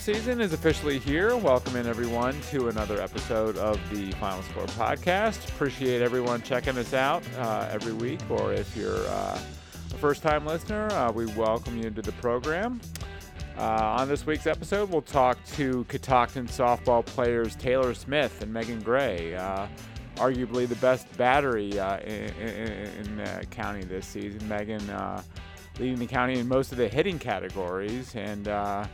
season is officially here. Welcome in everyone to another episode of the Final Score podcast. Appreciate everyone checking us out uh, every week, or if you're uh, a first-time listener, uh, we welcome you to the program. Uh, on this week's episode, we'll talk to Catoctin softball players Taylor Smith and Meghan Gray, uh, arguably the best battery uh, in, in, in the county this season. Meghan leading the county in most of the hitting categories, and uh,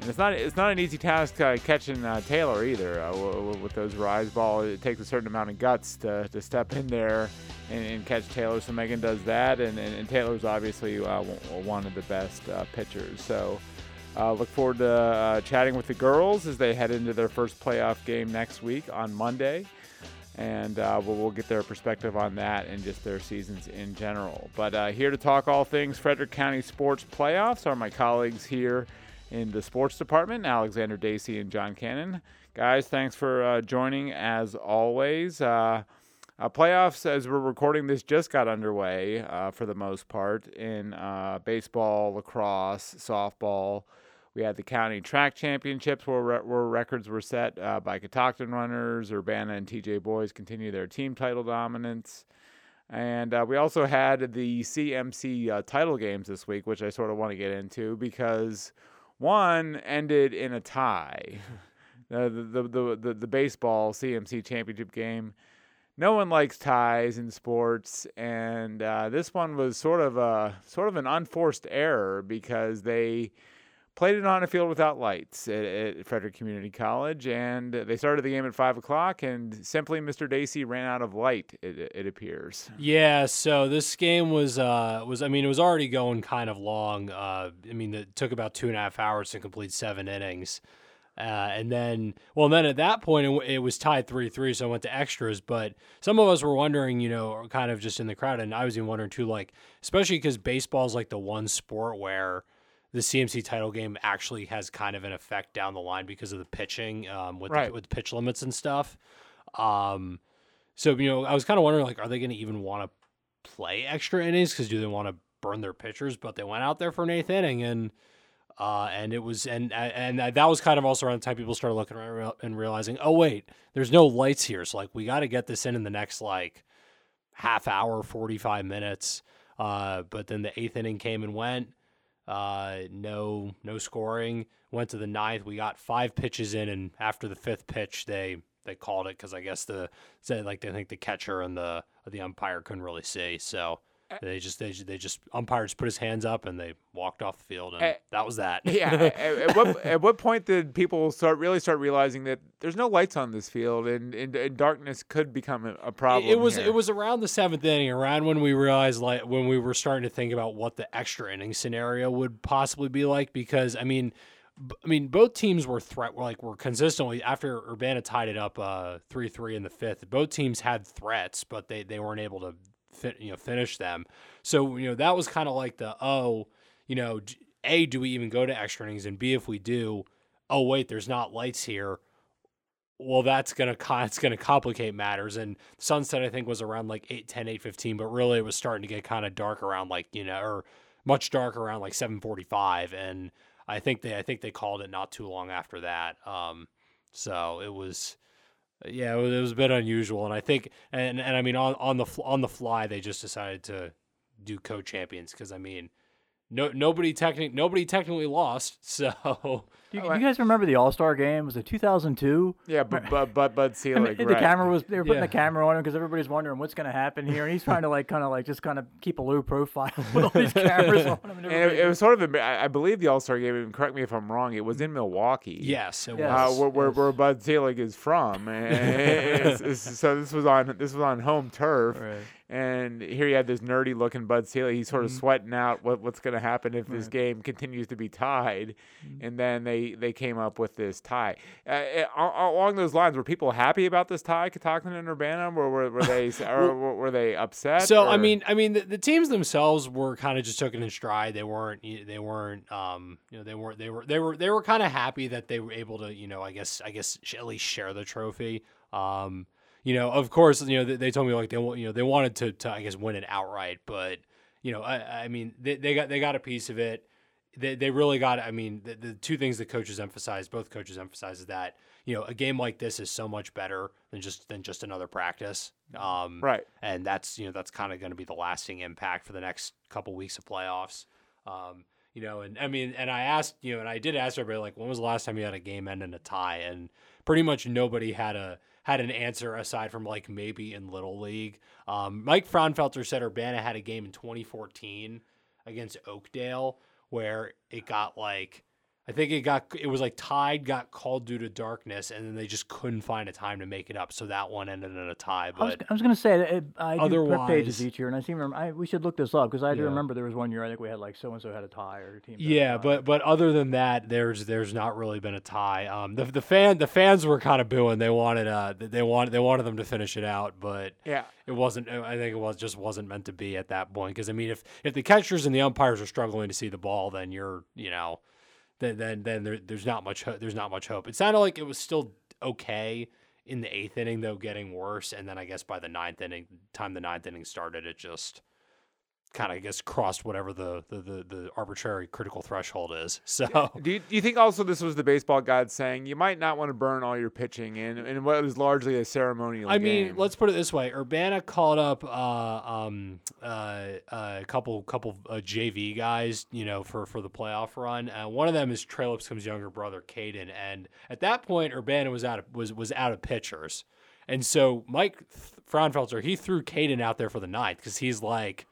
and it's not it's not an easy task uh, catching uh, Taylor either. Uh, with those rise ball, it takes a certain amount of guts to, to step in there and, and catch Taylor. So Meghan does that, and, and, and Taylor's obviously uh, one of the best uh, pitchers. So. look forward to chatting with the girls as they head into their first playoff game next week on Monday and uh, we'll, we'll, get their perspective on that and just their seasons in general. But uh, here to talk all things Frederick County sports playoffs are my colleagues here in the sports department, Alexander Dacy and John Cannon. Guys, thanks for uh, joining as always. Uh, uh, playoffs, as we're recording this, just got underway uh, for the most part in baseball, lacrosse, softball. We had the county track championships where, where records were set uh, by Catoctin runners. Urbana and TJ Boys continue their team title dominance. And uh, we also had the CMC uh, title games this week, which I sort of want to get into because one ended in a tie. the, the, the, the, the baseball CMC championship game. No one likes ties in sports, and uh, this one was sort of a sort of an unforced error because they played it on a field without lights at, at, Frederick Community College, and they started the game at five o'clock, and simply Mr. Dacy ran out of light. It, it appears. Yeah. So this game was uh, was I mean it was already going kind of long. Uh, I mean it took about two and a half hours to complete seven innings. Uh, and then, well, then at that point, it, it was tied 3 3, so I went to extras. But some of us were wondering, you know, kind of just in the crowd, and I was even wondering too, like, especially because baseball is like the one sport where the CMC title game actually has kind of an effect down the line because of the pitching um, with right. the, with pitch limits and stuff. Um, so you know, I was kind of wondering like, are they going to even want to play extra innings because do they want to burn their pitchers? But they went out there for an eighth inning and. Uh, and it was, and and that was kind of also around the time people started looking around and realizing, oh wait, there's no lights here, so like we got to get this in in the next like half hour, forty five minutes. Uh, but then the eighth inning came and went. Uh, no, no scoring. Went to the ninth. We got five pitches in, and after the fifth pitch, they they called it because I guess the said like they think the catcher and the the umpire couldn't really see. So they just they they just umpires put his hands up and they walked off the field and at, that was that. yeah. at, at, what at what point did people start really start realizing that there's no lights on this field and, and, and darkness could become a, a problem? It, it was here. it was around the seventh inning, around when we realized like when we were starting to think about what the extra inning scenario would possibly be like because I mean. I mean, both teams were threat were like were consistently after Urbana tied it up uh, three three in the fifth. Both teams had threats, but they, they weren't able to fit, you know finish them. So you know that was kind of like the oh you know a do we even go to extra innings? And b if we do oh wait there's not lights here. Well that's gonna it's gonna complicate matters. And sunset i think was around like 8 10 8 15 but really it was starting to get kind of dark around like you know or much darker around like 745 and i think they i think they called it not too long after that. Um so it was yeah, it was, it was, a bit unusual, and I think, and and I mean, on on the on the fly, they just decided to do co-champions because I mean, no nobody technically nobody technically lost, so do you, do you, guys remember the All Star game? Was it 2002? Yeah, but but but Bud Selig. the right. camera was they were putting yeah. the camera on him because everybody's wondering what's going to happen here, and he's trying to like kind of like just kind of keep a low profile with all these cameras on him. And, and it, it, was sort of a, I believe the All Star game. Correct me if I'm wrong. It was in Milwaukee. Yes, it yes. was. Uh, where, where, where, Bud Selig is from, it's, it's, so this was on this was on home turf. Right and here you have this nerdy looking Bud Selig. He's sort of mm-hmm. sweating out what, what's going to happen if right. this game continues to be tied. Mm-hmm. And then they, they came up with this tie. Uh, uh, along those lines, were people happy about this tie, Catoctin and Urbana? Or were, were they or were they upset? So or? I mean, I mean, the, the teams themselves were kind of just taken in stride. They weren't they weren't um you know they weren't they were they were they were kind of happy that they were able to you know I guess I guess at least share the trophy. Um, you know, of course, you know, they, they told me like they you know they wanted to, to I guess win it outright, but you know, I, I mean, they, they got they got a piece of it. they, they really got. I mean, the, the two things that coaches emphasize, both coaches emphasize, is that you know a game like this is so much better than just than just another practice. Um, Right. and that's you know that's kind of going to be the lasting impact for the next couple weeks of playoffs. Um, you know, and I mean, and I asked, you know, and I did ask everybody like, when was the last time you had a game end in a tie? And pretty much nobody had a had an answer aside from like maybe in little league. Um, Mike Fraunfelter said Urbana had a game in 2014 against Oakdale where it got like I think it got it was like tied, got called due to darkness, and then they just couldn't find a time to make it up. So that one ended in a tie. I was, But I was gonna say that it, I do prep pages each year, and I seem remember. I, we should look this up because I do Yeah. remember there was one year I think we had like so and so had a tie or a team. Yeah, tie. but but other than that, there's there's not really been a tie. Um, the the fan the fans were kind of booing. They wanted uh they wanted they wanted them to finish it out, but Yeah. it wasn't. I think it was just wasn't meant to be at that point. Because I mean, if if the catchers and the umpires are struggling to see the ball, then you're you know, then then then there, there's not much ho- there's not much hope. It sounded like it was still okay in the eighth inning, though, getting worse, and then I guess by the ninth inning, time the ninth inning started, it just kind of I guess crossed whatever the, the the the arbitrary critical threshold is. So Do you, do you think also this was the baseball gods saying you might not want to burn all your pitching in in what is largely a ceremonial I game? mean, let's put it this way: Urbana called up uh, um, uh, a couple couple uh, JV guys, you know, for for the playoff run. Uh, one of them is Trey Lipscomb's younger brother, Caden, and at that point, Urbana was out of was was out of pitchers, and so Mike Fraunfelter he threw Caden out there for the ninth because he's like,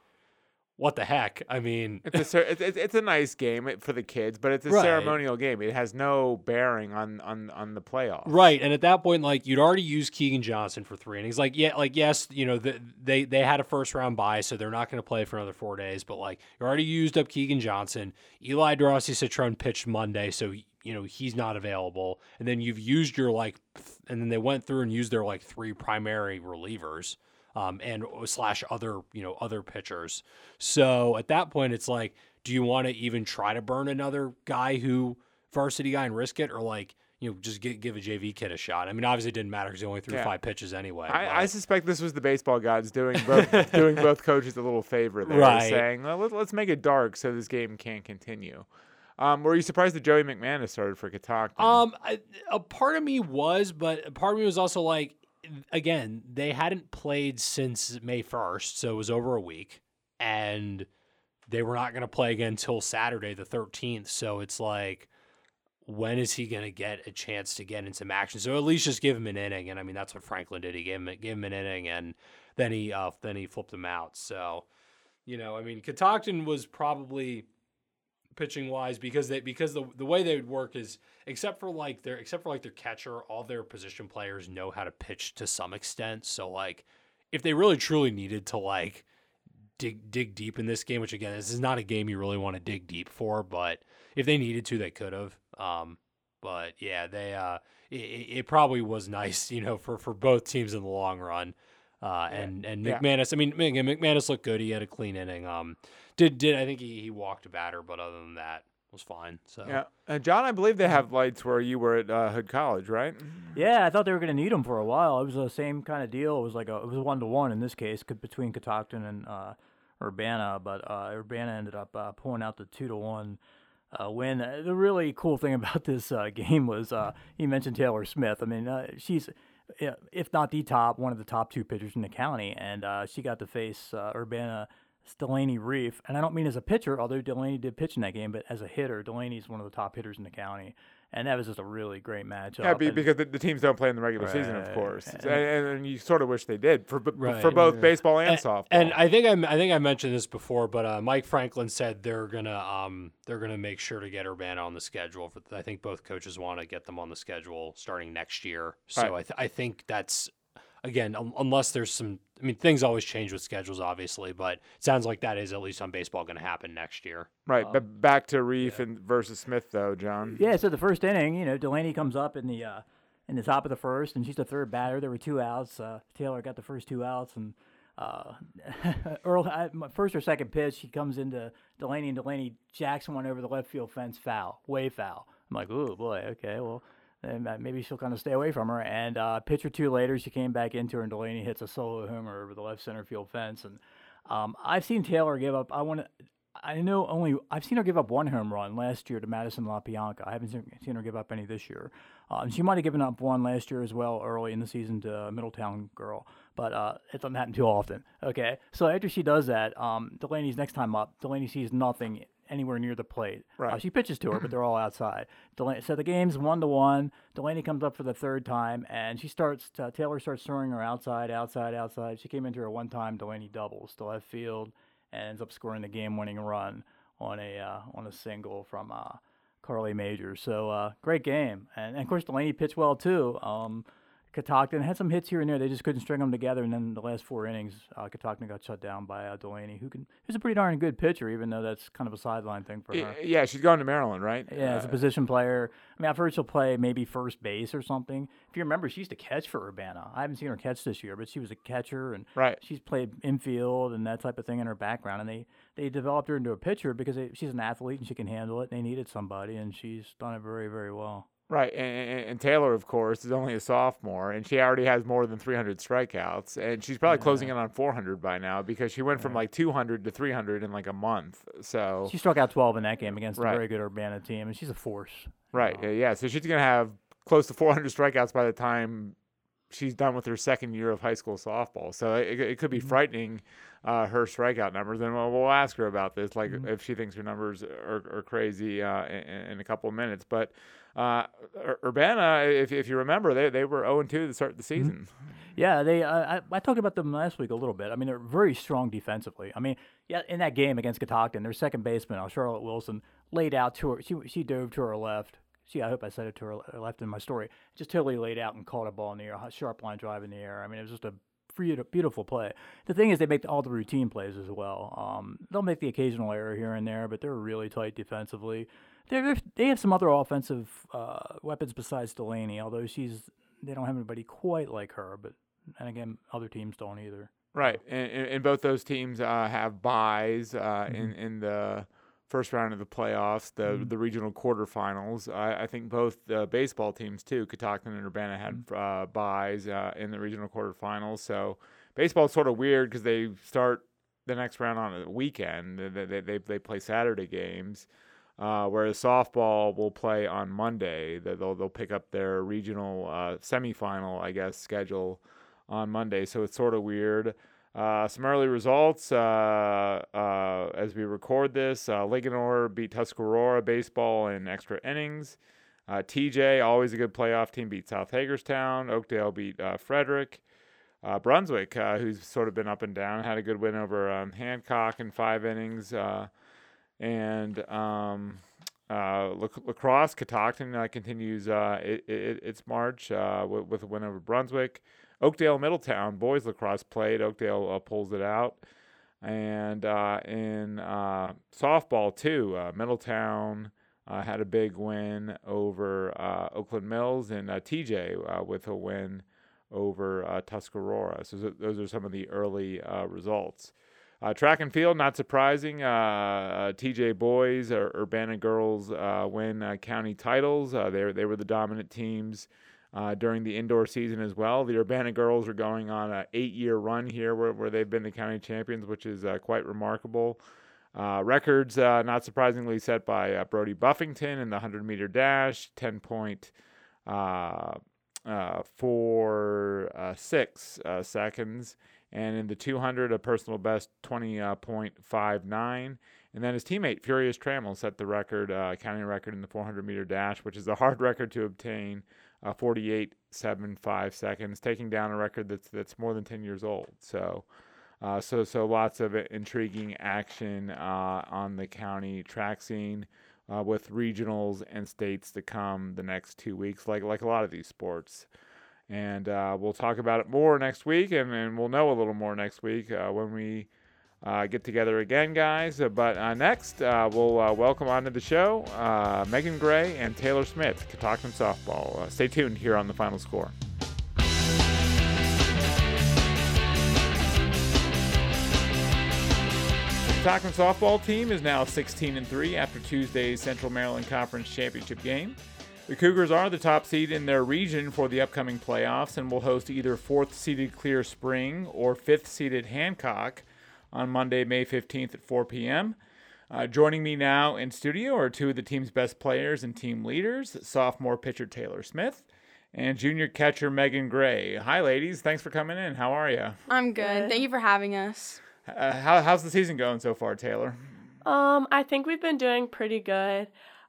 what the heck? I mean, It's a it's, it's, it's a nice game for the kids, but it's a Right. ceremonial game. It has no bearing on on on the playoffs. Right, and at that point, like you'd already used Keegan Johnson for three innings. Like, yeah, like yes, you know the, they they had a first round bye, so they're not going to play for another four days. But like you already used up Keegan Johnson. Eli Durasi Citron pitched Monday, so you know he's not available. And then you've used your like, and then they went through and used their like three primary relievers. Um, and slash other you know other pitchers. So at that point, it's like, do you want to even try to burn another guy who varsity guy and risk it, or like you know just get, give a JV kid a shot? I mean, obviously it didn't matter because he only threw Yeah. five pitches anyway. I, I suspect this was the baseball gods doing both doing both coaches a little favor there, Right. saying, well, let, let's make it dark so this game can't continue. Um, were you surprised that Joey McManus started for Catoctin? Um, a part of me was, but a part of me was also like, again, they hadn't played since May first, so it was over a week, and they were not going to play again until Saturday the thirteenth. So it's like, when is he going to get a chance to get in some action? So at least just give him an inning, and I mean that's what Franklin did. He gave him gave him an inning, and then he uh, then he flipped him out. So, you know, I mean, Catoctin was probably pitching wise because they because the the way they would work is except for like their except for like their catcher, all their position players know how to pitch to some extent. So like if they really truly needed to like dig dig deep in this game, which again this is not a game you really want to dig deep for, but if they needed to, they could have. Um, but yeah, they uh, it, it probably was nice, you know, for for both teams in the long run. Uh, and and Yeah. McManus, I mean, again, McManus looked good. He had a clean inning. Um, did did I think he, he walked a batter, but other than that, was fine. So yeah, uh, John, I believe they have lights where you were at uh, Hood College, right? Yeah, I thought they were going to need him for a while. It was the same kind of deal. It was like a it was one to one in this case between Catoctin and uh, Urbana, but uh, Urbana ended up uh, pulling out the two to one uh, win. Uh, The really cool thing about this uh, game was uh, you mentioned Taylor Smith. I mean, uh, she's yeah, if not the top, one of the top two pitchers in the county, and uh, she got to face uh, Urbana. Delaney Reef, and I don't mean as a pitcher, although Delaney did pitch in that game, but as a hitter, Delaney's one of the top hitters in the county, and that was just a really great matchup. Yeah, be, and- because the, the teams don't play in the regular season, of course, And- and, and, you sort of wish they did for b- for Right. both baseball and, and, softball. and I think I, I think I mentioned this before, but uh, Mike Franklin said they're gonna um they're gonna make sure to get Urbana on the schedule. For I think both coaches want to get them on the schedule starting next year. So Right. I th- I think that's again un- unless there's some I mean things always change with schedules obviously, but it sounds like that is at least on baseball going to happen next year. right, but back to Reef and versus Smith though, John. Yeah, so the first inning, you know, Delaney comes up in the uh, in the top of the first, and she's the third batter. There were two outs. Uh, Taylor got the first two outs, and uh, Earl, I, my first or second pitch, he comes into Delaney, and Delaney jacks one over the left field fence, foul, way foul. I'm like, oh boy, okay, well. Uh, maybe she'll kind of stay away from her. And uh, pitch or two later, she came back into her, and Delaney hits a solo homer over the left center field fence. And um, I've seen Taylor give up. I want to I know only I've seen her give up one home run last year to Madison LaPianca. I haven't seen, her give up any this year. Um, she might have given up one last year as well early in the season to Middletown girl, but uh, it doesn't happen too often. Okay, so after she does that, um, Delaney's next time up, Delaney sees nothing anywhere near the plate. Uh, Right. she pitches to her, but they're all outside. Delaney, so the game's one to one. Delaney comes up for the third time, and she starts. Uh, Taylor starts throwing her outside, outside, outside. She came into her one time. Delaney doubles to left field, and ends up scoring the game-winning run on a uh, on a single from uh, Carly Major. So uh, great game, and, and of course Delaney pitched well too. Um, Catoctin had some hits here and there. They just couldn't string them together. And then the last four innings, uh, Catoctin got shut down by uh, Delaney, who can who's a pretty darn good pitcher, even though that's kind of a sideline thing for her. Yeah, she's going to Maryland, right? Yeah, as a Uh, position player. I mean, I've heard she'll play maybe first base or something. If you remember, she used to catch for Urbana. I haven't seen her catch this year, but she was a catcher, and Right. she's played infield and that type of thing in her background. And they, they developed her into a pitcher because they, she's an athlete and she can handle it. And they needed somebody, and she's done it very, very well. Right, and, and, Taylor, of course, is only a sophomore, and she already has more than 300 strikeouts, and she's probably closing in on 400 by now because she went from like 200 to 300 in like a month. So She struck out 12 in that game against Right. a very good Urbana team, and she's a force. right, yeah, yeah, so she's gonna have close to 400 strikeouts by the time she's done with her second year of high school softball. So it, it could be frightening uh, her strikeout numbers, and we'll, we'll ask her about this, like if she thinks her numbers are, are crazy uh, in, in a couple of minutes, but. Uh, Urbana, if, if you remember, they, they were 0 2 to start the season. Yeah, they. Uh, I, I talked about them last week a little bit. I mean, they're very strong defensively. I mean, yeah, in that game against Catoctin, their second baseman, uh, Charlotte Wilson, laid out to her. She she dove to her left. See, I hope I said it to her left in my story. Just totally laid out and caught a ball in the air, a sharp line drive in the air. I mean, it was just a beautiful play. The thing is, they make all the routine plays as well. Um, they'll make the occasional error here and there, but they're really tight defensively. They're, they have some other offensive uh, weapons besides Delaney, although she's they don't have anybody quite like her. But and again, other teams don't either. Right, and, and, both those teams uh, have byes uh, in in the first round of the playoffs, the the regional quarterfinals. I, I think both the baseball teams too, Catoctin and Urbana, had uh, byes uh, in the regional quarterfinals. So baseball's sort of weird because they start the next round on a weekend. They they they, they play Saturday games. Uh, whereas softball will play on Monday. They- They'll they'll pick up their regional uh, semifinal, I guess, schedule on Monday. So it's sort of weird. Uh, some early results uh, uh, as we record this. Uh, Linganore beat Tuscarora baseball in extra innings. Uh, TJ, always a good playoff team, beat South Hagerstown. Oakdale beat Frederick. Brunswick, who's sort of been up and down, had a good win over um, Hancock in five innings. And um, uh, lac- lacrosse, Catoctin uh, continues uh, it, it, its march uh, with, with a win over Brunswick. Oakdale, Middletown, boys lacrosse played. Oakdale uh, pulls it out. And uh, in softball, too, Middletown had a big win over Oakland Mills, and TJ with a win over Tuscarora. So those are some of the early results. Uh, track and field, not surprising. Uh, uh, TJ boys or Urbana girls uh, win uh, county titles. They they were the dominant teams during the indoor season as well. The Urbana girls are going on an eight-year run here, where, where they've been the county champions, which is quite remarkable. Uh, records, uh, not surprisingly, set by uh, Brody Buffington in the 100-meter dash, 10 point. Uh, six seconds. And in the 200, a personal best 20.59. and then his teammate, Furious Trammell, set the record, uh, county record in the 400 meter dash, which is a hard record to obtain, uh, 48.75 seconds, taking down a record that's, that's more than 10 years old. So. Uh, so, so lots of intriguing action uh, on the county track scene uh, with regionals and states to come the next two weeks, like like a lot of these sports. And uh, we'll talk about it more next week, and, and we'll know a little more next week uh, when we uh, get together again, guys. But uh, next, uh, we'll welcome onto the show Meghan Gray and Taylor Smith, Catoctin Softball. Stay tuned here on the final score. Catoctin softball team is now 16 and 3 after Tuesday's Central Maryland Conference Championship game. The Cougars are the top seed in their region for the upcoming playoffs and will host either fourth seeded Clear Spring or fifth seeded Hancock on Monday, May 15th at 4 p.m. Uh, joining me now in studio are two of the team's best players and team leaders sophomore pitcher Taylor Smith and junior catcher Meghan Gray. Hi, ladies. Thanks for coming in. How are you? I'm good. Good. Thank you for having us. Uh, how, how's the season going so far, Taylor? Um, I think we've been doing pretty good.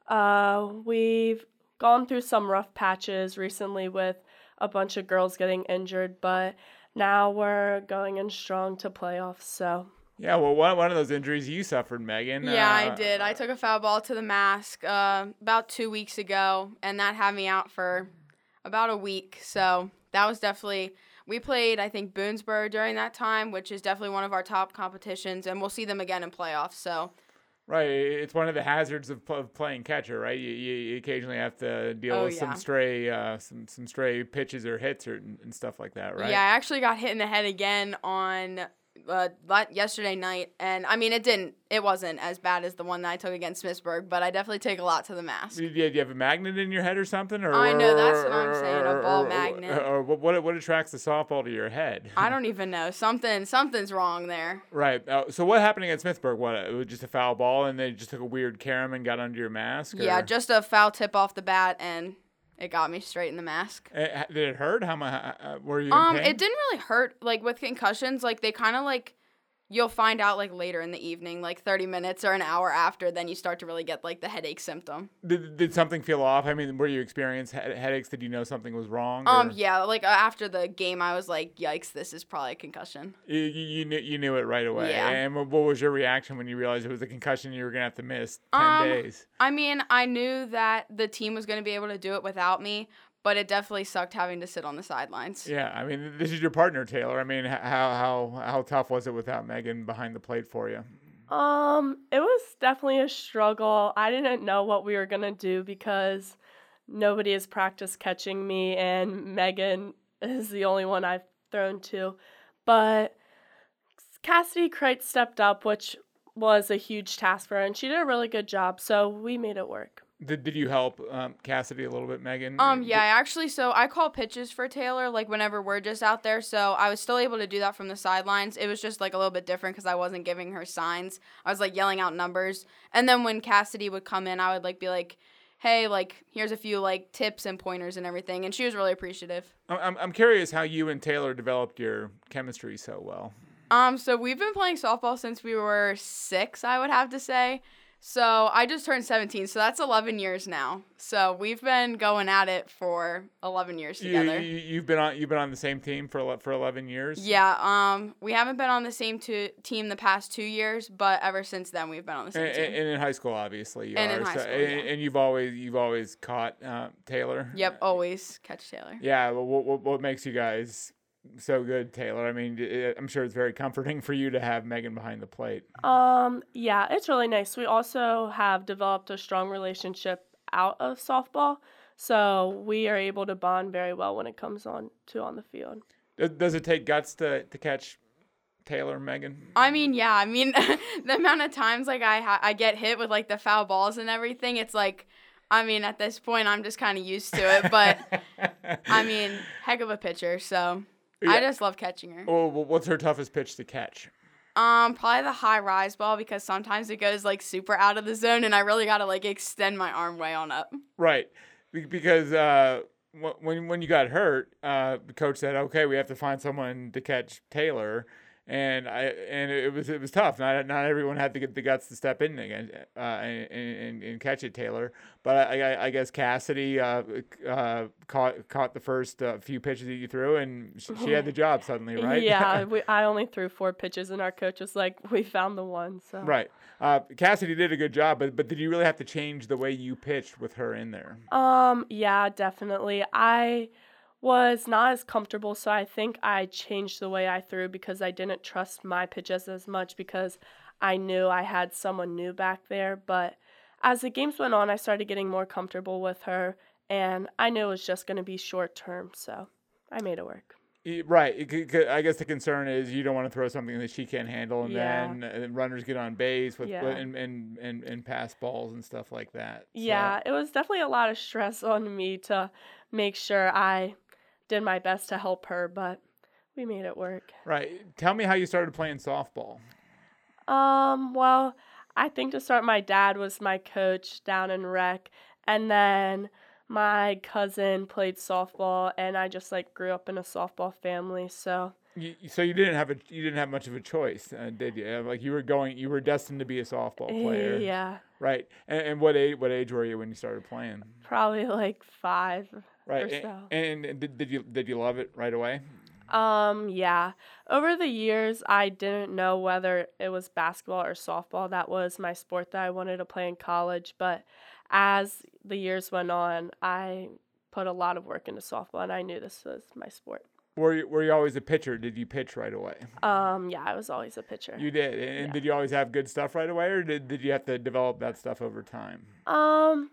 Uh, we've gone through some rough patches recently with a bunch of girls getting injured, but now we're going in strong to playoffs. So Yeah, well, one, one of those injuries you suffered, Meghan. Yeah, I uh, did. I took a foul ball to the mask uh, about two weeks ago, and that had me out for about a week. So that was definitely. We played, I think, Boonsboro during that time, which is definitely one of our top competitions, and we'll see them again in playoffs. So Right, it's one of the hazards of, of playing catcher, right? You, you, occasionally have to deal Oh, with yeah. some stray, uh, some some stray pitches or hits or and stuff like that, right? yeah, I actually got hit in the head again on uh, yesterday night, and I mean, it didn't. It wasn't as bad as the one that I took against Smithsburg, but I definitely take a lot to the mask. Do you, do you have a magnet in your head or something? Or, I know, that's what I'm saying, a ball or- magnet. Or, what, what what attracts the softball to your head? I don't even know. Something something's wrong there. Right. Uh, so what happened against Smithsburg? What? It was just a foul ball, and they just took a weird carom and got under your mask. Yeah, just a foul tip off the bat, and it got me straight in the mask. Uh, Did it hurt? How much? Uh, were you? Um, it didn't really hurt. Like with concussions, like they kind of like you'll find out like later in the evening, like thirty minutes or an hour after, then you start to really get like the headache symptom. Did, did something feel off? I mean, were you experiencing he- headaches? Did you know something was wrong? Um, yeah, like uh, after the game, I was like, yikes, this is probably a concussion. You, you, knew you knew it right away. Yeah. And what was your reaction when you realized it was a concussion you were gonna have to miss ten Um, days? I mean, I knew that the team was going to be able to do it without me, but it definitely sucked having to sit on the sidelines. Yeah, I mean, this is your partner, Taylor. I mean, how how how tough was it without Meghan behind the plate for you? um, it was definitely a struggle. I didn't know what we were gonna do because nobody has practiced catching me, and Meghan is the only one I've thrown to. But Cassidy Kreitz stepped up, which was a huge task for her, and she did a really good job. So we made it work. Did, did you help um, Cassidy a little bit, Meghan? Um, yeah, I actually, so I call pitches for Taylor, like whenever we're just out there. So I was still able to do that from the sidelines. It was just like a little bit different because I wasn't giving her signs. I was like yelling out numbers. And then when Cassidy would come in, I would like be like, hey, like, here's a few like tips and pointers and everything. And she was really appreciative. I'm- I'm I'm curious how you and Taylor developed your chemistry so well. Um, so we've been playing softball since we were six, I would have to say. So I just turned 17, so that's 11 years now. So we've been going at it for 11 years together. you you've been on you've been on the same team for for 11 years. Yeah, um, we haven't been on the same two, team the past two years, but ever since then we've been on the same And, team. and in high school, obviously, you And are. in high so- school, and, yeah. and you've always you've always caught uh, Taylor. yep, always catch Taylor. Yeah. What, what what makes you guys so good, Taylor? I mean, i- I'm sure it's very comforting for you to have Meghan behind the plate. Um, yeah, it's really nice. We also have developed a strong relationship out of softball, so we are able to bond very well when it comes on to on the field. Does, does it take guts to, to catch Taylor, Meghan? I mean, yeah, I mean, the amount of times like I ha- I get hit with like the foul balls and everything, it's like, I mean, at this point I'm just kind of used to it, but I mean, heck of a pitcher, so I just love catching her. Well, well, what's her toughest pitch to catch? Um, probably the high rise ball because sometimes it goes like super out of the zone, and I really gotta like extend my arm way on up. Right, because uh, when when you got hurt, uh, the coach said, "Okay, we have to find someone to catch Taylor," and I and it was it was tough. Not not everyone had to get the guts to step in again uh, and, and and catch it, Taylor. But I, I, I guess Cassidy uh, uh, caught caught the first uh, few pitches that you threw, and sh- she had the job suddenly, right? Yeah, we, I only threw four pitches, and our coach was like, "We found the one." So right. Uh, Cassidy did a good job, but but did you really have to change the way you pitched with her in there? Um, yeah, definitely. I was not as comfortable, so I think I changed the way I threw because I didn't trust my pitches as much because I knew I had someone new back there. But as the games went on, I started getting more comfortable with her, and I knew it was just going to be short term, so I made it work. Right. It c- c- I guess the concern is you don't want to throw something that she can't handle, and Yeah. then runners get on base with Yeah. and, and, and, and pass balls and stuff like that. So- Yeah, it was definitely a lot of stress on me to make sure I did my best to help her, but we made it work. Right. Tell me how you started playing softball. Um, well, I think to start, my dad was my coach down in rec, and then my cousin played softball, and I just like grew up in a softball family. So You, so you didn't have a you didn't have much of a choice, uh, did you? Like you were going, you were destined to be a softball player, yeah, right? And, and what age what age were you when you started playing? probably like five Right. or so. And, and did, did you did you love it right away? Um, yeah. Over the years, I didn't know whether it was basketball or softball that was my sport that I wanted to play in college, but as the years went on, I put a lot of work into softball and I knew this was my sport. Were you were you always a pitcher? Did you pitch right away? Um, yeah, I was always a pitcher. You did. And Yeah. did you always have good stuff right away, or did, did you have to develop that stuff over time? Um,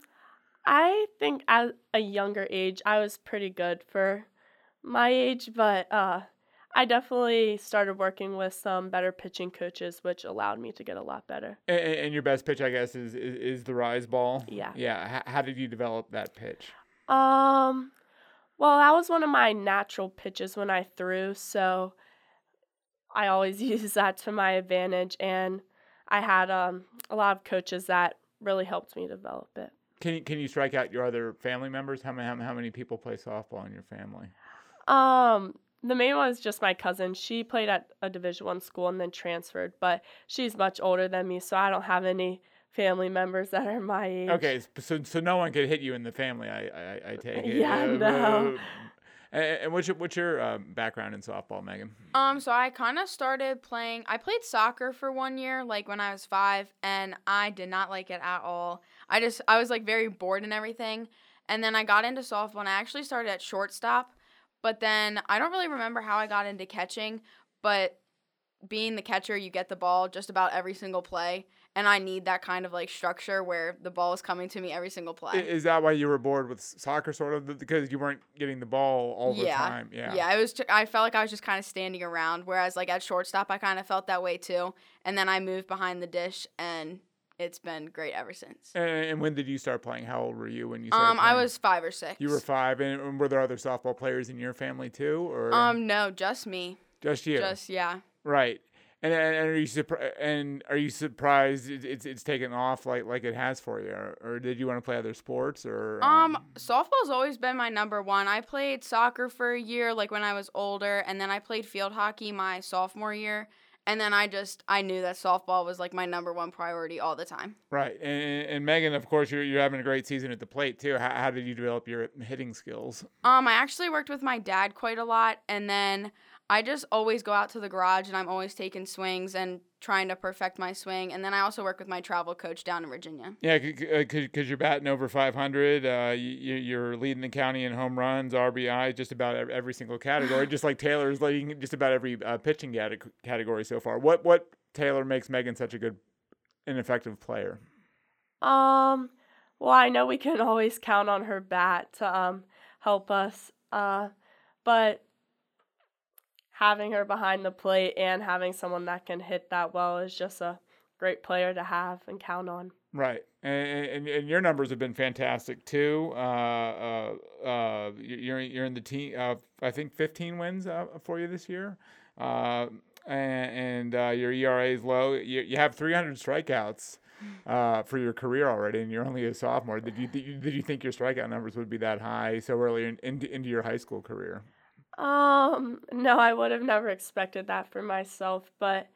I think at a younger age, I was pretty good for my age, but uh, I definitely started working with some better pitching coaches, which allowed me to get a lot better. And, and your best pitch, I guess, is is, is the rise ball. Yeah. Yeah. H- how did you develop that pitch? Um, well, that was one of my natural pitches when I threw, so I always use that to my advantage, and I had um a lot of coaches that really helped me develop it. Can you can you strike out your other family members? How many how, how many people play softball in your family? Um, the main one is just my cousin. She played at a Division One school and then transferred, but she's much older than me, so I don't have any family members that are my age. Okay, so so no one could hit you in the family. I I, I take it. Yeah, Uh, no. uh, And, and what's your what's your um, background in softball, Megan? Um, so I kind of started playing. I played soccer for one year, like when I was five, and I did not like it at all. I just I was like very bored and everything, and then I got into softball, and I actually started at shortstop, but then I don't really remember how I got into catching, but being the catcher, you get the ball just about every single play, and I need that kind of like structure where the ball is coming to me every single play. Is that why you were bored with soccer, sort of, because you weren't getting the ball all the time? Yeah. Yeah, it was. T- I felt like I was just kind of standing around. Whereas, like at shortstop, I kind of felt that way too. And then I moved behind the dish, and it's been great ever since. And, and when did you start playing? How old were you when you started? Um, I was five or six. You were five, and, were there other softball players in your family too, or Um, no, just me. just you? Just yeah. Right. And, and are you surprised? And are you surprised it- it's it's taken off like like it has for you, or, or did you want to play other sports, or Um, softball's always been my number one. I played soccer for a year, like when I was older, and then I played field hockey my sophomore year. And then I just I knew that softball was like my number one priority all the time. right? And, and Meghan, of course, you're you're having a great season at the plate too. How, how did you develop your hitting skills? Um, I actually worked with my dad quite a lot, and then I just always go out to the garage and I'm always taking swings and trying to perfect my swing. And then I also work with my travel coach down in Virginia. Yeah, because you're batting over 500. Uh, you, you're leading the county in home runs, RBI, just about every single category. just like Taylor's leading just about every uh, pitching category so far. What what Taylor makes Meghan such a good and effective player? Um, well, I know we can always count on her bat to um help us. Uh, but having her behind the plate and having someone that can hit that well is just a great player to have and count on. Right, and, and, and your numbers have been fantastic too. Uh, uh, uh, you're you're in the team. Uh, I think 15 wins uh, for you this year, uh, and, and your ERA is low. You, you have 300 strikeouts uh, for your career already, and you're only a sophomore. Did you did you, think your strikeout numbers would be that high so early in, into into your high school career? Um, no, I would have never expected that for myself, but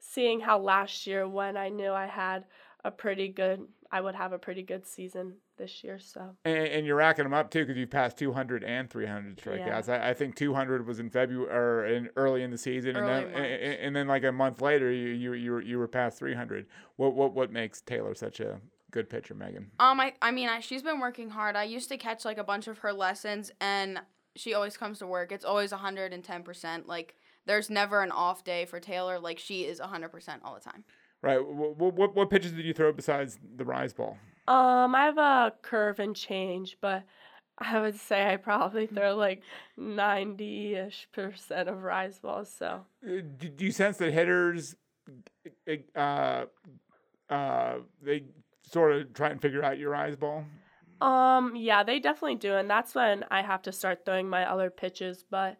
seeing how last year when I knew I had a pretty good I would have a pretty good season this year, so And, and you're racking them up too because you've passed 200 and 300 Yeah. strikeouts. I, I think 200 was in February or in early in the season, Early and then and, and then like a month later, you you you were, you were past 300. What what what makes Taylor such a good pitcher, Meghan? Um, I, I mean, I, she's been working hard. I used to catch like a bunch of her lessons, and she always comes to work. It's always 110%. Like, there's never an off day for Taylor. Like, she is 100% all the time. Right. What, what what pitches did you throw besides the rise ball? um I have a curve and change, but I would say I probably throw like 90ish percent of rise balls, so Uh, Do, do you sense that hitters, uh, uh, they sort of try and figure out your rise ball? Um, yeah, they definitely do, and that's when I have to start throwing my other pitches, but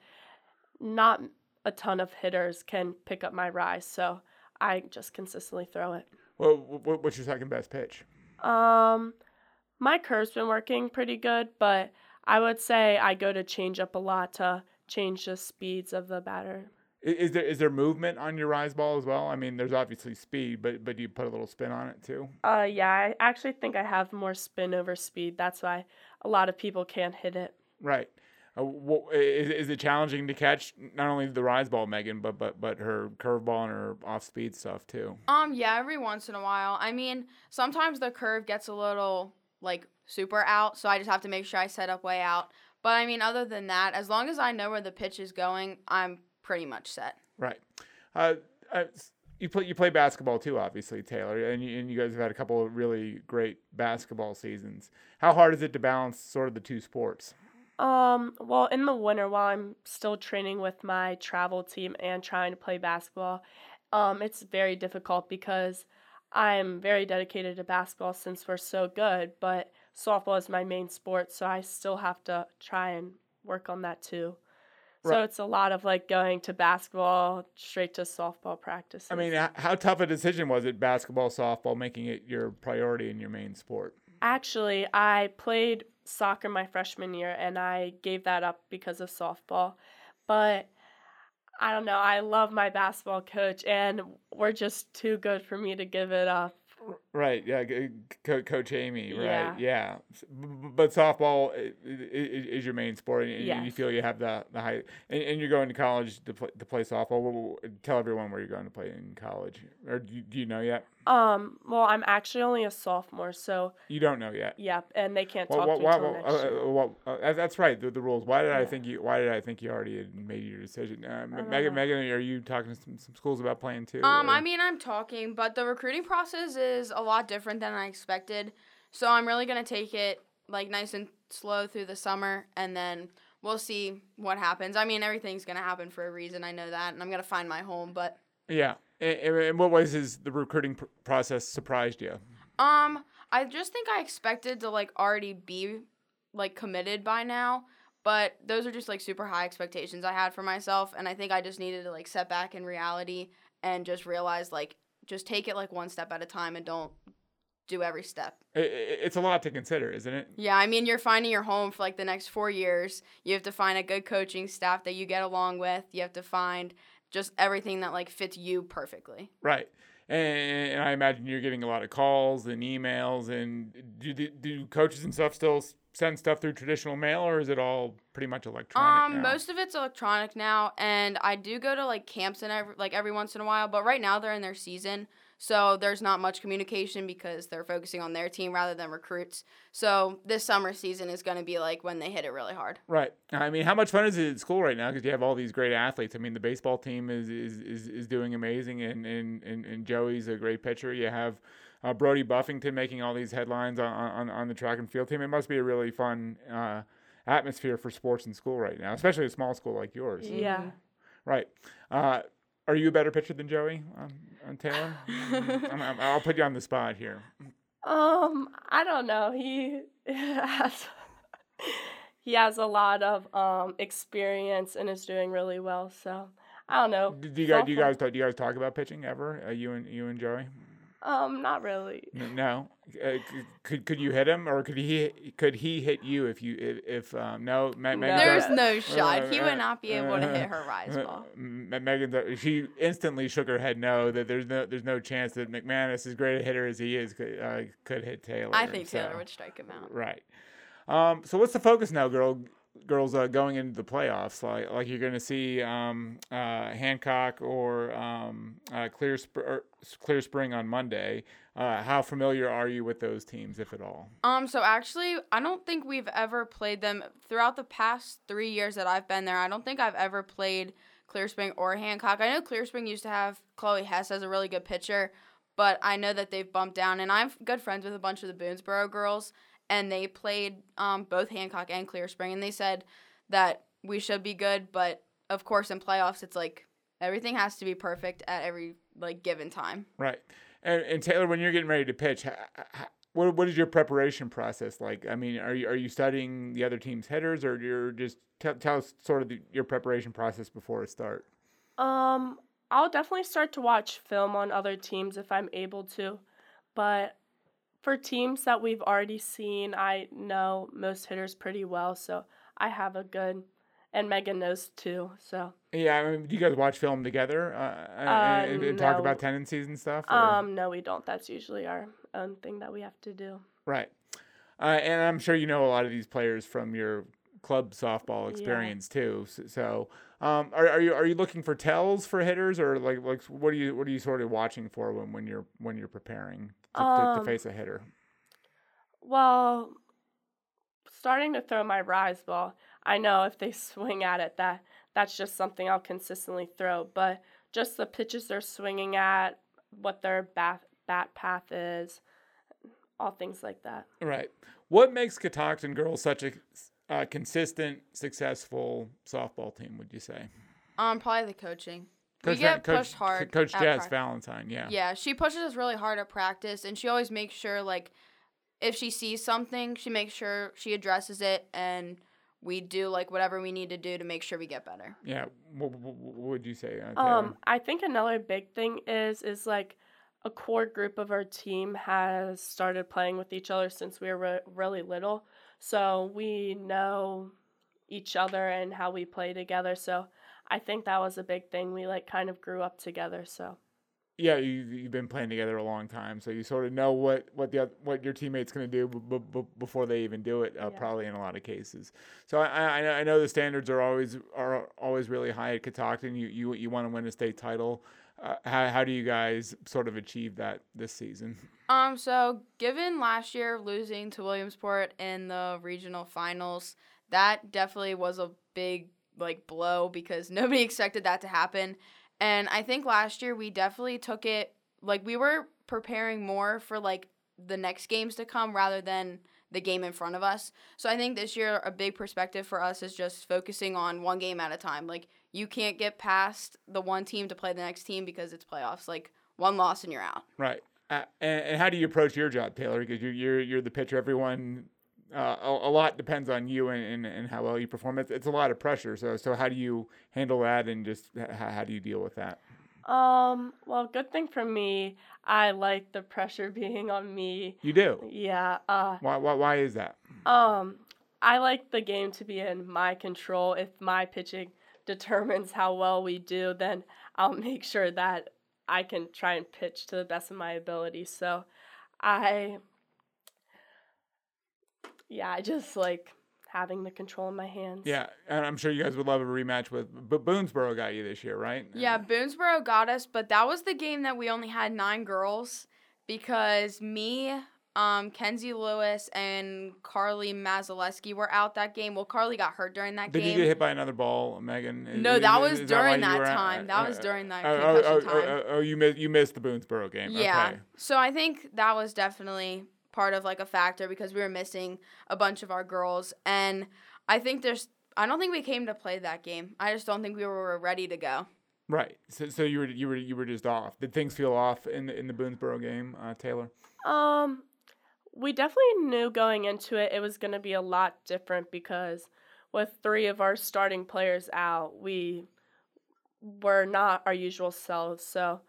not a ton of hitters can pick up my rise, so I just consistently throw it. Well, what's your second best pitch? Um, my curve's been working pretty good, but I would say I go to change up a lot to change the speeds of the batter. I- Is there is there movement on your rise ball as well? I mean, there's obviously speed, but but do you put a little spin on it too? Uh, yeah, I actually think I have more spin over speed. That's why a lot of people can't hit it. Right. Uh, wha- is, is it challenging to catch not only the rise ball, Meghan, but but but her curveball and her off speed stuff too? Um, yeah, every once in a while. I mean, sometimes the curve gets a little like super out, so I just have to make sure I set up way out. But I mean, other than that, as long as I know where the pitch is going, I'm pretty much set. Right. Uh, uh, s- you play you play basketball too, obviously, Taylor, and you, and you guys have had a couple of really great basketball seasons. How hard is it to balance sort of the two sports? Um, well, in the winter, while I'm still training with my travel team and trying to play basketball, um, it's very difficult because I'm very dedicated to basketball since we're so good, but softball is my main sport, so I still have to try and work on that too. So it's a lot of like going to basketball straight to softball practice. I mean, how tough a decision was it, basketball, softball, making it your priority in your main sport? Actually, I played soccer my freshman year and I gave that up because of softball. But I don't know, I love my basketball coach and we're just too good for me to give it up. Right. Yeah. Co- Coach Amy. Right. Yeah. Yeah. S- b- b- But softball is your main sport, and and you feel you have the the height, and, you're going to college to play to play softball. Tell everyone where you're going to play in college, or do you know yet? Um, well, I'm actually only a sophomore, so You don't know yet. yep, and they can't Well, talk wha- to me why- till wha- next uh, year. uh, well, uh, that's right. The, the rules. Why did I think you? Why did I think you already had made your decision? Uh, I M- don't Meghan, know. Meghan, are you talking to some, some schools about playing too? Um, or- I mean, I'm talking, but the recruiting process is a lot different than I expected. So I'm really gonna take it like nice and slow through the summer, and then we'll see what happens. I mean, everything's gonna happen for a reason. I know that, and I'm gonna find my home. But yeah. In, in what ways has the recruiting pr- process surprised you? um, I just think I expected to like already be like committed by now. But those are just like super high expectations I had for myself, and I think I just needed to like set back in reality and just realize like just take it like one step at a time and don't do every step. It's a lot to consider, isn't it? Yeah, I mean, you're finding your home for like the next four years. You have to find a good coaching staff that you get along with. You have to find just everything that like fits you perfectly. Right. And, and I imagine you're getting a lot of calls and emails. And do, do, do coaches and stuff still send stuff through traditional mail, or is it all pretty much electronic? Um, now? most of it's electronic now, and I do go to like camps and every like every once in a while. But right now they're in their season, so there's not much communication because they're focusing on their team rather than recruits. So this summer season is going to be like when they hit it really hard. Right. I mean, how much fun is it at school right now? Because you have all these great athletes. I mean, the baseball team is is, is, is doing amazing, and, and, and, and Joey's a great pitcher. You have uh, Brody Buffington making all these headlines on, on, on the track and field team. It must be a really fun uh, atmosphere for sports in school right now, especially a small school like yours. Yeah. Right. Uh, are you a better pitcher than Joey, um, Taylor? I'm, I'm, I'll put you on the spot here. Um, I don't know. He has he has a lot of um experience and is doing really well. So I don't know. Do you guys do you guys talk, do you guys talk about pitching ever? Uh, you and you and Joey? Um, not really. No. Uh, could could you hit him, or could he could he hit you if you if, if um, no? Me- Meghan There's no shot. He uh, would not be able to uh, hit her rise uh, ball. M- Meghan, she instantly shook her head no. That there's no there's no chance that McManus, as great a hitter as he is, could uh, could hit Taylor. I think so- Taylor would strike him out. Right. Um, so what's the focus now, girl? Girls uh, going into the playoffs, like like you're going to see um, uh, Hancock or um, uh, Clear Sp- or Clear Spring on Monday. Uh, how familiar are you with those teams, if at all? Um, so actually, I don't think we've ever played them throughout the past three years that I've been there. I don't think I've ever played Clear Spring or Hancock. I know Clear Spring used to have Chloe Hess as a really good pitcher, but I know that they've bumped down. And I'm good friends with a bunch of the Boonsboro girls, and they played um, both Hancock and Clear Spring, and they said that we should be good, but of course in playoffs it's like everything has to be perfect at every like given time. Right. And, and Taylor, when you're getting ready to pitch, h- h- what what is your preparation process like? I mean, are you are you studying the other team's hitters, or you're just tell tell us sort of the, your preparation process before a start? Um, I'll definitely start to watch film on other teams if I'm able to. But for teams that we've already seen, I know most hitters pretty well, so I have a good and Meghan knows too. So Yeah, I mean, do you guys watch film together uh, and, Uh, and- and talk about tendencies and stuff? or- um no we don't. That's usually our own thing that we have to do. Right. Uh, and I'm sure you know a lot of these players from your club softball Yeah. experience too. So, so um, are, are you are you looking for tells for hitters or like like what are you what are you sort of watching for when, when you're when you're preparing to, to, to Um, face a hitter? Well, starting to throw my rise ball, I know if they swing at it that that's just something I'll consistently throw, but just the pitches they're swinging at, what their bat bat path is, all things like that. Right. What makes Catoctin girls such a uh, consistent, successful softball team? Would you say? Um, probably the coaching. We Coach get Coach, pushed hard. Coach Jazz prac- Valentine. Yeah. Yeah, she pushes us really hard at practice, and she always makes sure like if she sees something, she makes sure she addresses it, and we do like whatever we need to do to make sure we get better. Yeah. What, what, what would you say? Uh, Um, I think another big thing is is like a core group of our team has started playing with each other since we were re- really little, so we know each other and how we play together. So I think that was a big thing. We like kind of grew up together. So yeah, you, you've been playing together a long time, so you sort of know what what the what your teammates going to do b- b- b- before they even do it. Uh, Yeah. Probably in a lot of cases. So I, I I know the standards are always are always really high at Catoctin. You you you want to win a state title. Uh, how how do you guys sort of achieve that this season? Um, so given last year losing to Williamsport in the regional finals, that definitely was a big like blow because nobody expected that to happen. And I think last year we definitely took it like we were preparing more for like the next games to come rather than the game in front of us. So I think this year a big perspective for us is just focusing on one game at a time. Like you can't get past the one team to play the next team because it's playoffs. Like one loss and you're out. Right. Uh, and, and how do you approach your job, Taylor? Because you're you're you're the pitcher. Everyone, uh, a, a lot depends on you and, and, and how well you perform. It's, it's a lot of pressure. So so how do you handle that, and just how, how do you deal with that? um, well, good thing for me, I like the pressure being on me. You do. Yeah. Uh, Why why why is that? Um, I like the game to be in my control. If my pitching determines how well we do, then I'll make sure that I can try and pitch to the best of my ability. So I yeah, I just like having the control in my hands. Yeah, and I'm sure you guys would love a rematch with, but Boonsboro got you this year, right? Yeah, Boonsboro got us, but that was the game that we only had nine girls because me, um, Kenzie Lewis, and Carly Mazaleski were out that game. Well, Carly got hurt during that Did game. Did you get hit by another ball, Meghan? No, is- that is- was is why during you that were out? time. That Uh, was during that oh, oh, concussion oh, time. oh, oh, you missed you missed the Boonsboro game. Yeah. Okay. So I think that was definitely part of like a factor because we were missing a bunch of our girls and I think there's I don't think we came to play that game. I just don't think we were ready to go. Right. So, so you were you were you were just off. Did things feel off in the in the Boonsboro game, uh, Taylor? Um, we definitely knew going into it it was going to be a lot different because with three of our starting players out, we were not our usual selves. So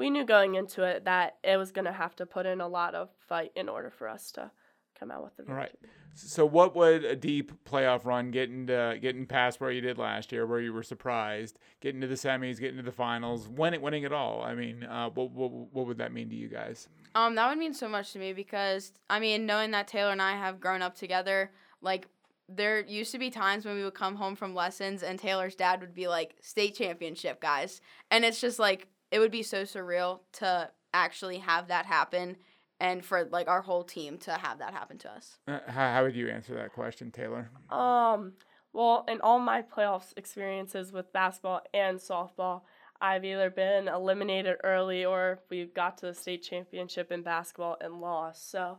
we knew going into it that it was going to have to put in a lot of fight in order for us to come out with the victory. Right. So what would a deep playoff run getting to getting past where you did last year, where you were surprised, getting to the semis, getting to the finals, winning winning it all? I mean, uh, what, what what would that mean to you guys? Um, that would mean so much to me because I mean, knowing that Taylor and I have grown up together, like there used to be times when we would come home from lessons and Taylor's dad would be like, "State championship, guys," and it's just like it would be so surreal to actually have that happen, and for like our whole team to have that happen to us. Uh, how, how would you answer that question, Taylor? Um, well, in all my playoffs experiences with basketball and softball, I've either been eliminated early or we've got to the state championship in basketball and lost. So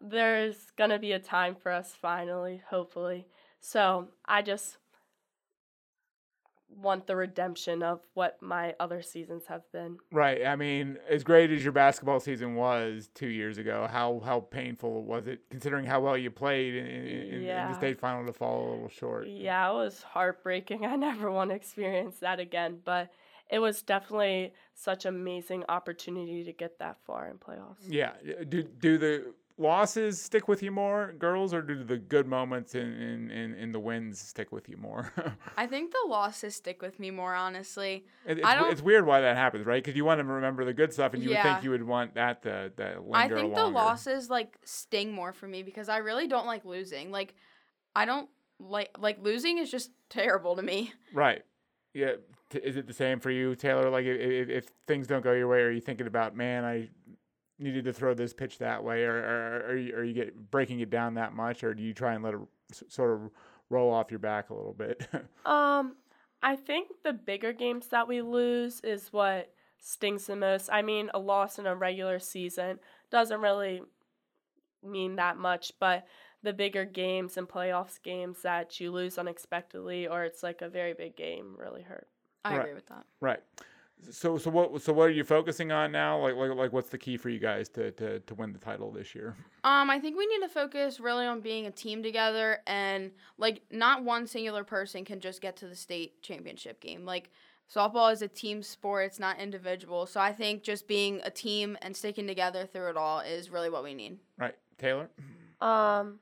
there's going to be a time for us finally, hopefully. So I just want the redemption of what my other seasons have been. Right. I mean, as great as your basketball season was two years ago, how how painful was it, considering how well you played in, in, in the state final to fall a little short? Yeah, it was heartbreaking. I never want to experience that again, but it was definitely such amazing opportunity to get that far in playoffs. Yeah. Do do the losses stick with you more, girls, or do the good moments in in, in, in the wins stick with you more? I think the losses stick with me more, honestly. It- it's, I don't- it's weird why that happens, right? Because you want to remember the good stuff, and you would think you would want that to, to linger I think the losses like sting more for me because I really don't like losing. Like, I don't like like losing is just terrible to me. Right. Yeah. T- is it the same for you, Taylor? Like, if, if, if things don't go your way, are you thinking about, man, I needed to throw this pitch that way, or, or are you are you get breaking it down that much, or do you try and let it sort of roll off your back a little bit? Um, I think the bigger games that we lose is what stings the most. I mean, a loss in a regular season doesn't really mean that much, but the bigger games and playoffs games that you lose unexpectedly or it's like a very big game really hurt. I Right. agree with that. right. So so what so what are you focusing on now? Like like like what's the key for you guys to to, to win the title this year? Um, I think we need to focus really on being a team together and like not one singular person can just get to the state championship game. Like softball is a team sport, it's not individual. So I think just being a team and sticking together through it all is really what we need. Right, Taylor. Um,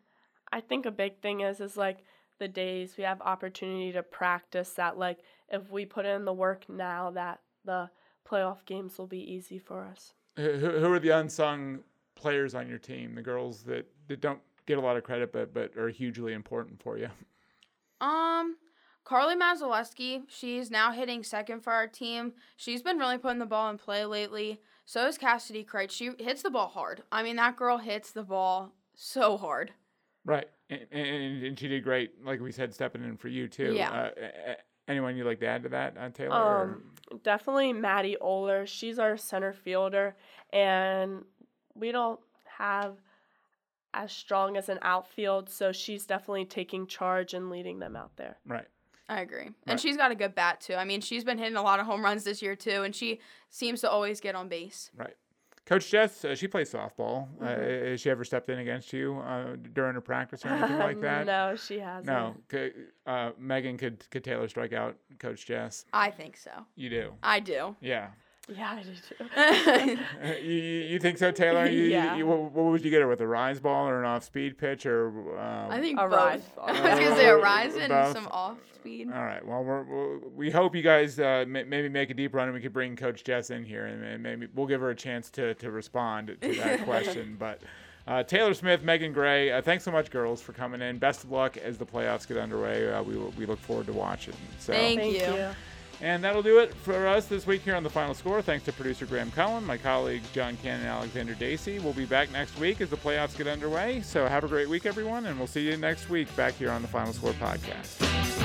I think a big thing is is like the days we have opportunity to practice that like if we put in the work now that the playoff games will be easy for us. Who, who are the unsung players on your team? The girls that, that don't get a lot of credit, but but are hugely important for you. Um, Carly Mazeleski, she's now hitting second for our team. She's been really putting the ball in play lately. So is Cassidy Kreitz. She hits the ball hard. I mean, that girl hits the ball so hard. Right, and, and, and she did great, like we said, stepping in for you too. Yeah. Uh, a- a- anyone you'd like to add to that, uh, Taylor? or- Um, definitely Maddie Oler. She's our center fielder, and we don't have as strong as an outfield, so she's definitely taking charge and leading them out there. right. I agree. Right. And she's got a good bat too. I mean, she's been hitting a lot of home runs this year too, and she seems to always get on base. Right. Coach Jess, uh, she plays softball. Uh, Mm-hmm. has she ever stepped in against you uh, during a practice or anything like that? no, she hasn't. No. Uh, Meghan, could could Taylor strike out Coach Jess? I think so. You do. I do. Yeah. Yeah, I do too. You, you you think so, Taylor? You, you- Yeah. you- what, what would you get her with a rise ball or an off speed pitch or? Um, I think A both. rise I was gonna say a rise and both. some off speed. All right. Well, we're, we're, we hope you guys uh, ma- maybe make a deep run and we could bring Coach Jess in here and, and maybe we'll give her a chance to, to respond to that question. But uh, Taylor Smith, Meghan Gray, uh, thanks so much, girls, for coming in. Best of luck as the playoffs get underway. Uh, we, we look forward to watching. So. Thank Thank you. you. And that'll do it for us this week here on the final score. Thanks to producer Graham Cullen, my colleagues John Cannon and Alexander Dacy. We'll be back next week as the playoffs get underway. So have a great week, everyone, and we'll see you next week back here on the Final Score podcast.